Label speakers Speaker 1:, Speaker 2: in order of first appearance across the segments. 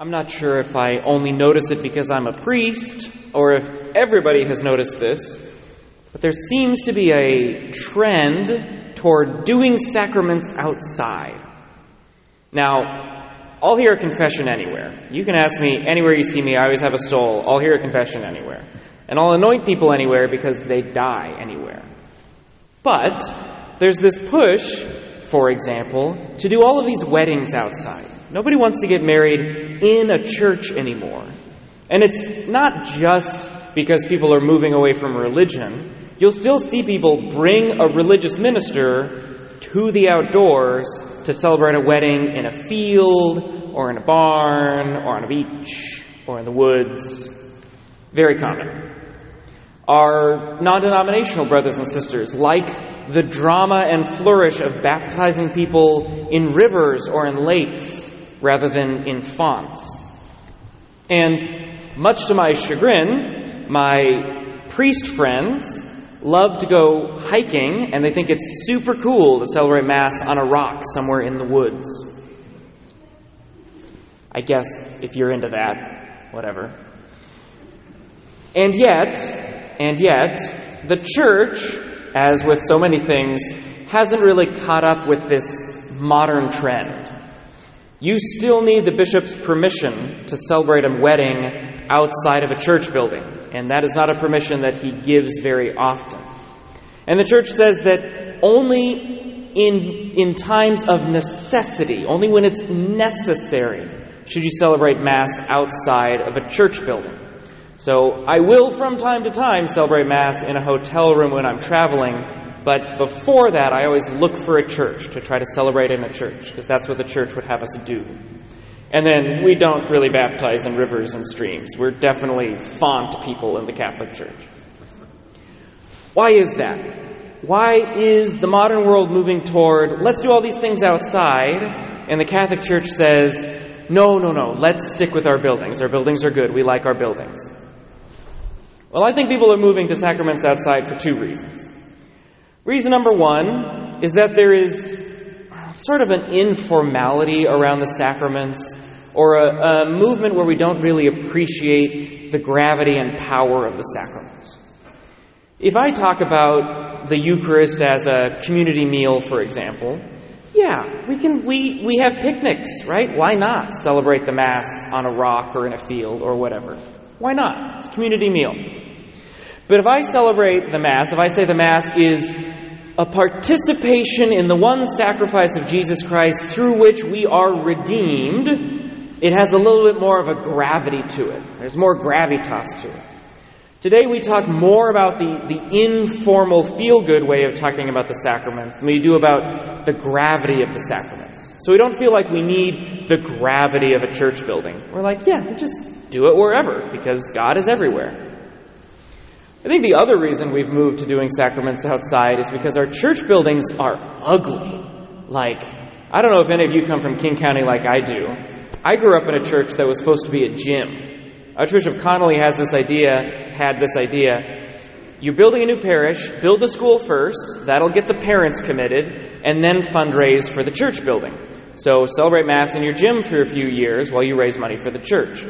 Speaker 1: I'm not sure if I only notice it because I'm a priest or if everybody has noticed this, but there seems to be a trend toward doing sacraments outside. Now, I'll hear a confession anywhere. You can ask me anywhere you see me, I always have a stole. I'll hear a confession anywhere. And I'll anoint people anywhere because they die anywhere. But there's this push, for example, to do all of these weddings outside. Nobody wants to get married in a church anymore. And it's not just because people are moving away from religion. You'll still see people bring a religious minister to the outdoors to celebrate a wedding in a field or in a barn or on a beach or in the woods. Very common. Our non denominational brothers and sisters like the drama and flourish of baptizing people in rivers or in lakes rather than in fonts. And much to my chagrin, my priest friends love to go hiking and they think it's super cool to celebrate Mass on a rock somewhere in the woods. I guess if you're into that, whatever. And yet, and yet, the church, as with so many things, hasn't really caught up with this modern trend. You still need the bishop's permission to celebrate a wedding outside of a church building, and that is not a permission that he gives very often. And the church says that only in, in times of necessity, only when it's necessary, should you celebrate Mass outside of a church building. So I will from time to time celebrate Mass in a hotel room when I'm traveling, but before that, I always look for a church to try to celebrate in a church, because that's what the church would have us do. And then we don't really baptize in rivers and streams. We're definitely font people in the Catholic Church. Why is that? Why is the modern world moving toward, let's do all these things outside, and the Catholic Church says, no, no, no, let's stick with our buildings. Our buildings are good. We like our buildings. Well, I think people are moving to sacraments outside for two reasons. Reason number one is that there is sort of an informality around the sacraments or a, a, movement where we don't really appreciate the gravity and power of the sacraments. If I talk about the Eucharist as a community meal, for example, yeah, we can we, we have picnics, right? Why not celebrate the Mass on a rock or in a field or whatever? Why not? It's a community meal. But if I celebrate the Mass, if I say the Mass is a participation in the one sacrifice of Jesus Christ through which we are redeemed, it has a little bit more of a gravity to it. There's more gravitas to it. Today we talk more about the, the informal, feel good way of talking about the sacraments than we do about the gravity of the sacraments. So we don't feel like we need the gravity of a church building. We're like, yeah, just do it wherever because God is everywhere. I think the other reason we've moved to doing sacraments outside is because our church buildings are ugly. Like, I don't know if any of you come from King County like I do. I grew up in a church that was supposed to be a gym. Our Connolly has this idea, had this idea. You're building a new parish, build a school first, that'll get the parents committed, and then fundraise for the church building. So celebrate Mass in your gym for a few years while you raise money for the church.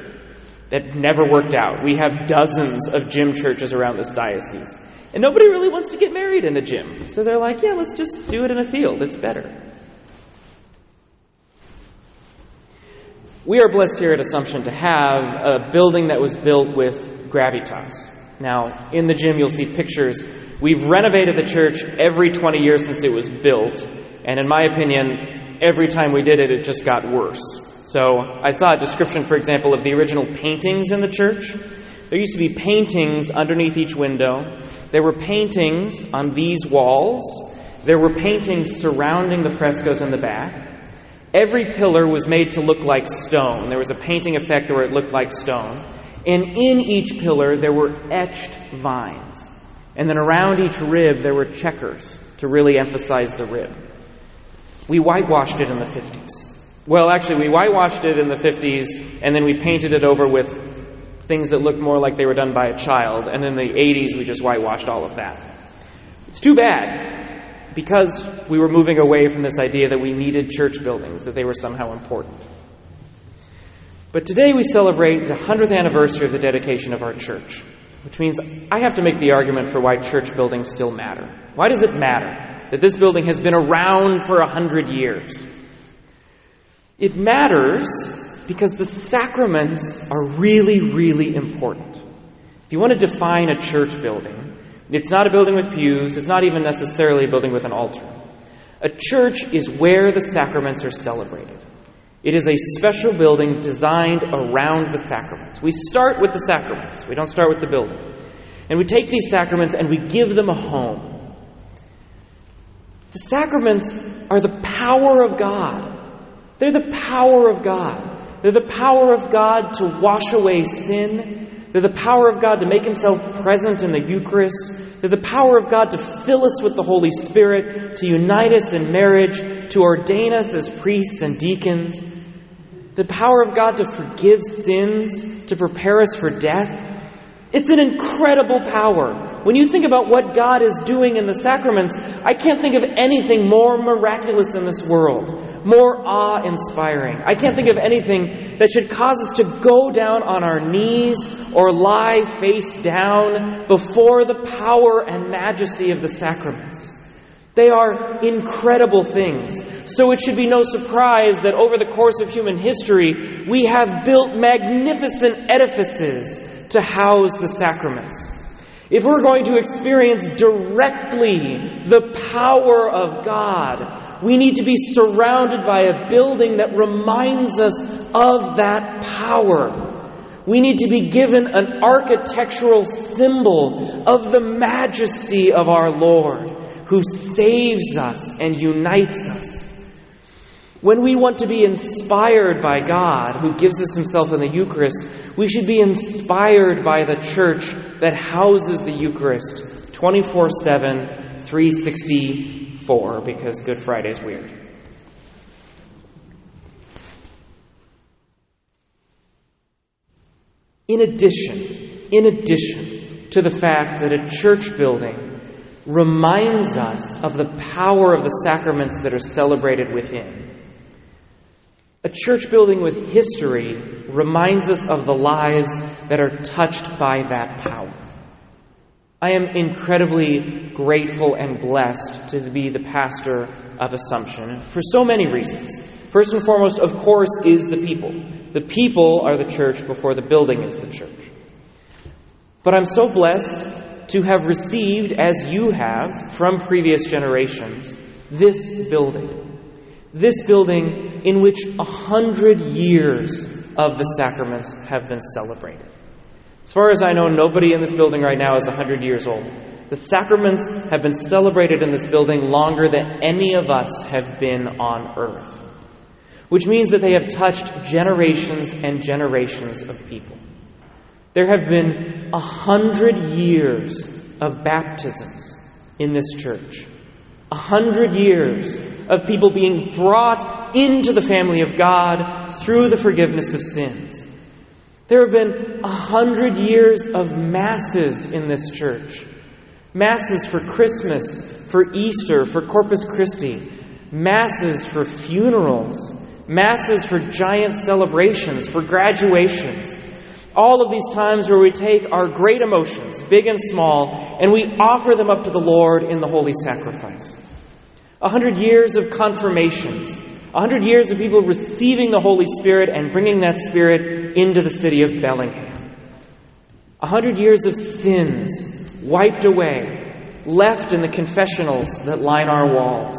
Speaker 1: That never worked out. We have dozens of gym churches around this diocese. And nobody really wants to get married in a gym. So they're like, yeah, let's just do it in a field. It's better. We are blessed here at Assumption to have a building that was built with gravitas. Now, in the gym, you'll see pictures. We've renovated the church every 20 years since it was built, and in my opinion, every time we did it, it just got worse. So, I saw a description, for example, of the original paintings in the church. There used to be paintings underneath each window. There were paintings on these walls. There were paintings surrounding the frescoes in the back. Every pillar was made to look like stone. There was a painting effect where it looked like stone. And in each pillar, there were etched vines. And then around each rib, there were checkers to really emphasize the rib. We whitewashed it in the 50s. Well, actually, we whitewashed it in the 50s, and then we painted it over with things that looked more like they were done by a child. And in the 80s, we just whitewashed all of that. It's too bad because we were moving away from this idea that we needed church buildings, that they were somehow important. But today we celebrate the 100th anniversary of the dedication of our church, which means I have to make the argument for why church buildings still matter. Why does it matter that this building has been around for a hundred years? It matters because the sacraments are really, really important. If you want to define a church building, it's not a building with pews, it's not even necessarily a building with an altar. A church is where the sacraments are celebrated. It is a special building designed around the sacraments. We start with the sacraments, we don't start with the building. And we take these sacraments and we give them a home. The sacraments are the power of God. They're the power of God. They're the power of God to wash away sin. They're the power of God to make Himself present in the Eucharist. They're the power of God to fill us with the Holy Spirit, to unite us in marriage, to ordain us as priests and deacons. The power of God to forgive sins, to prepare us for death. It's an incredible power. When you think about what God is doing in the sacraments, I can't think of anything more miraculous in this world, more awe inspiring. I can't think of anything that should cause us to go down on our knees or lie face down before the power and majesty of the sacraments. They are incredible things. So it should be no surprise that over the course of human history, we have built magnificent edifices to house the sacraments. If we're going to experience directly the power of God, we need to be surrounded by a building that reminds us of that power. We need to be given an architectural symbol of the majesty of our Lord, who saves us and unites us. When we want to be inspired by God, who gives us Himself in the Eucharist, we should be inspired by the church that houses the Eucharist 24 7, 364, because Good Friday is weird. In addition, in addition to the fact that a church building reminds us of the power of the sacraments that are celebrated within, a church building with history reminds us of the lives that are touched by that power. I am incredibly grateful and blessed to be the pastor of Assumption for so many reasons. First and foremost, of course, is the people. The people are the church before the building is the church. But I'm so blessed to have received, as you have from previous generations, this building. This building in which a hundred years of the sacraments have been celebrated. As far as I know, nobody in this building right now is hundred years old. The sacraments have been celebrated in this building longer than any of us have been on earth, which means that they have touched generations and generations of people. There have been a hundred years of baptisms in this church. A hundred years of people being brought into the family of God through the forgiveness of sins. There have been a hundred years of masses in this church. Masses for Christmas, for Easter, for Corpus Christi. Masses for funerals. Masses for giant celebrations, for graduations. All of these times where we take our great emotions, big and small, and we offer them up to the Lord in the holy sacrifice. A hundred years of confirmations, a hundred years of people receiving the Holy Spirit and bringing that Spirit into the city of Bellingham. A hundred years of sins wiped away, left in the confessionals that line our walls.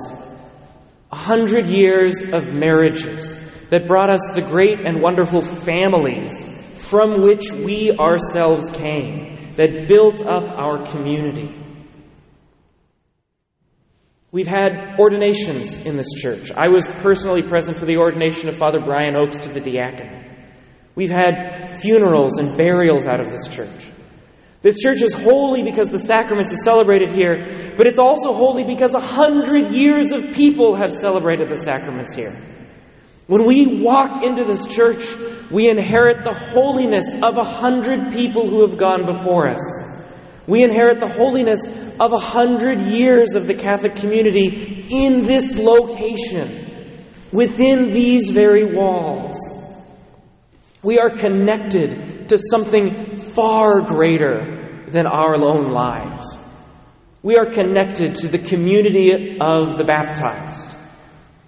Speaker 1: A hundred years of marriages that brought us the great and wonderful families from which we ourselves came, that built up our community. We've had ordinations in this church. I was personally present for the ordination of Father Brian Oakes to the diaconate. We've had funerals and burials out of this church. This church is holy because the sacraments are celebrated here, but it's also holy because a hundred years of people have celebrated the sacraments here. When we walk into this church, we inherit the holiness of a hundred people who have gone before us. We inherit the holiness of a hundred years of the Catholic community in this location, within these very walls. We are connected to something far greater than our own lives. We are connected to the community of the baptized.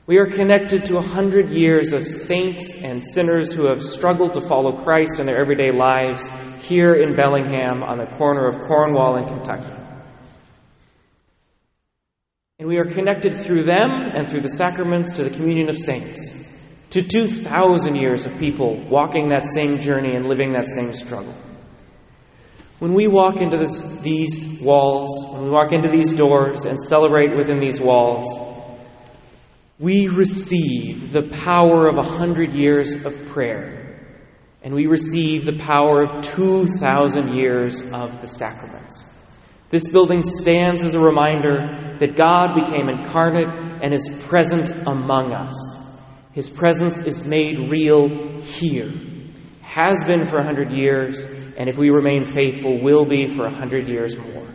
Speaker 1: We are connected to a hundred years of saints and sinners who have struggled to follow Christ in their everyday lives here in Bellingham on the corner of Cornwall and Kentucky. And we are connected through them and through the sacraments to the communion of saints, to 2,000 years of people walking that same journey and living that same struggle. When we walk into this, these walls, when we walk into these doors and celebrate within these walls, we receive the power of a hundred years of prayer, and we receive the power of 2,000 years of the sacraments. This building stands as a reminder that God became incarnate and is present among us. His presence is made real here, has been for a hundred years, and if we remain faithful, will be for a hundred years more.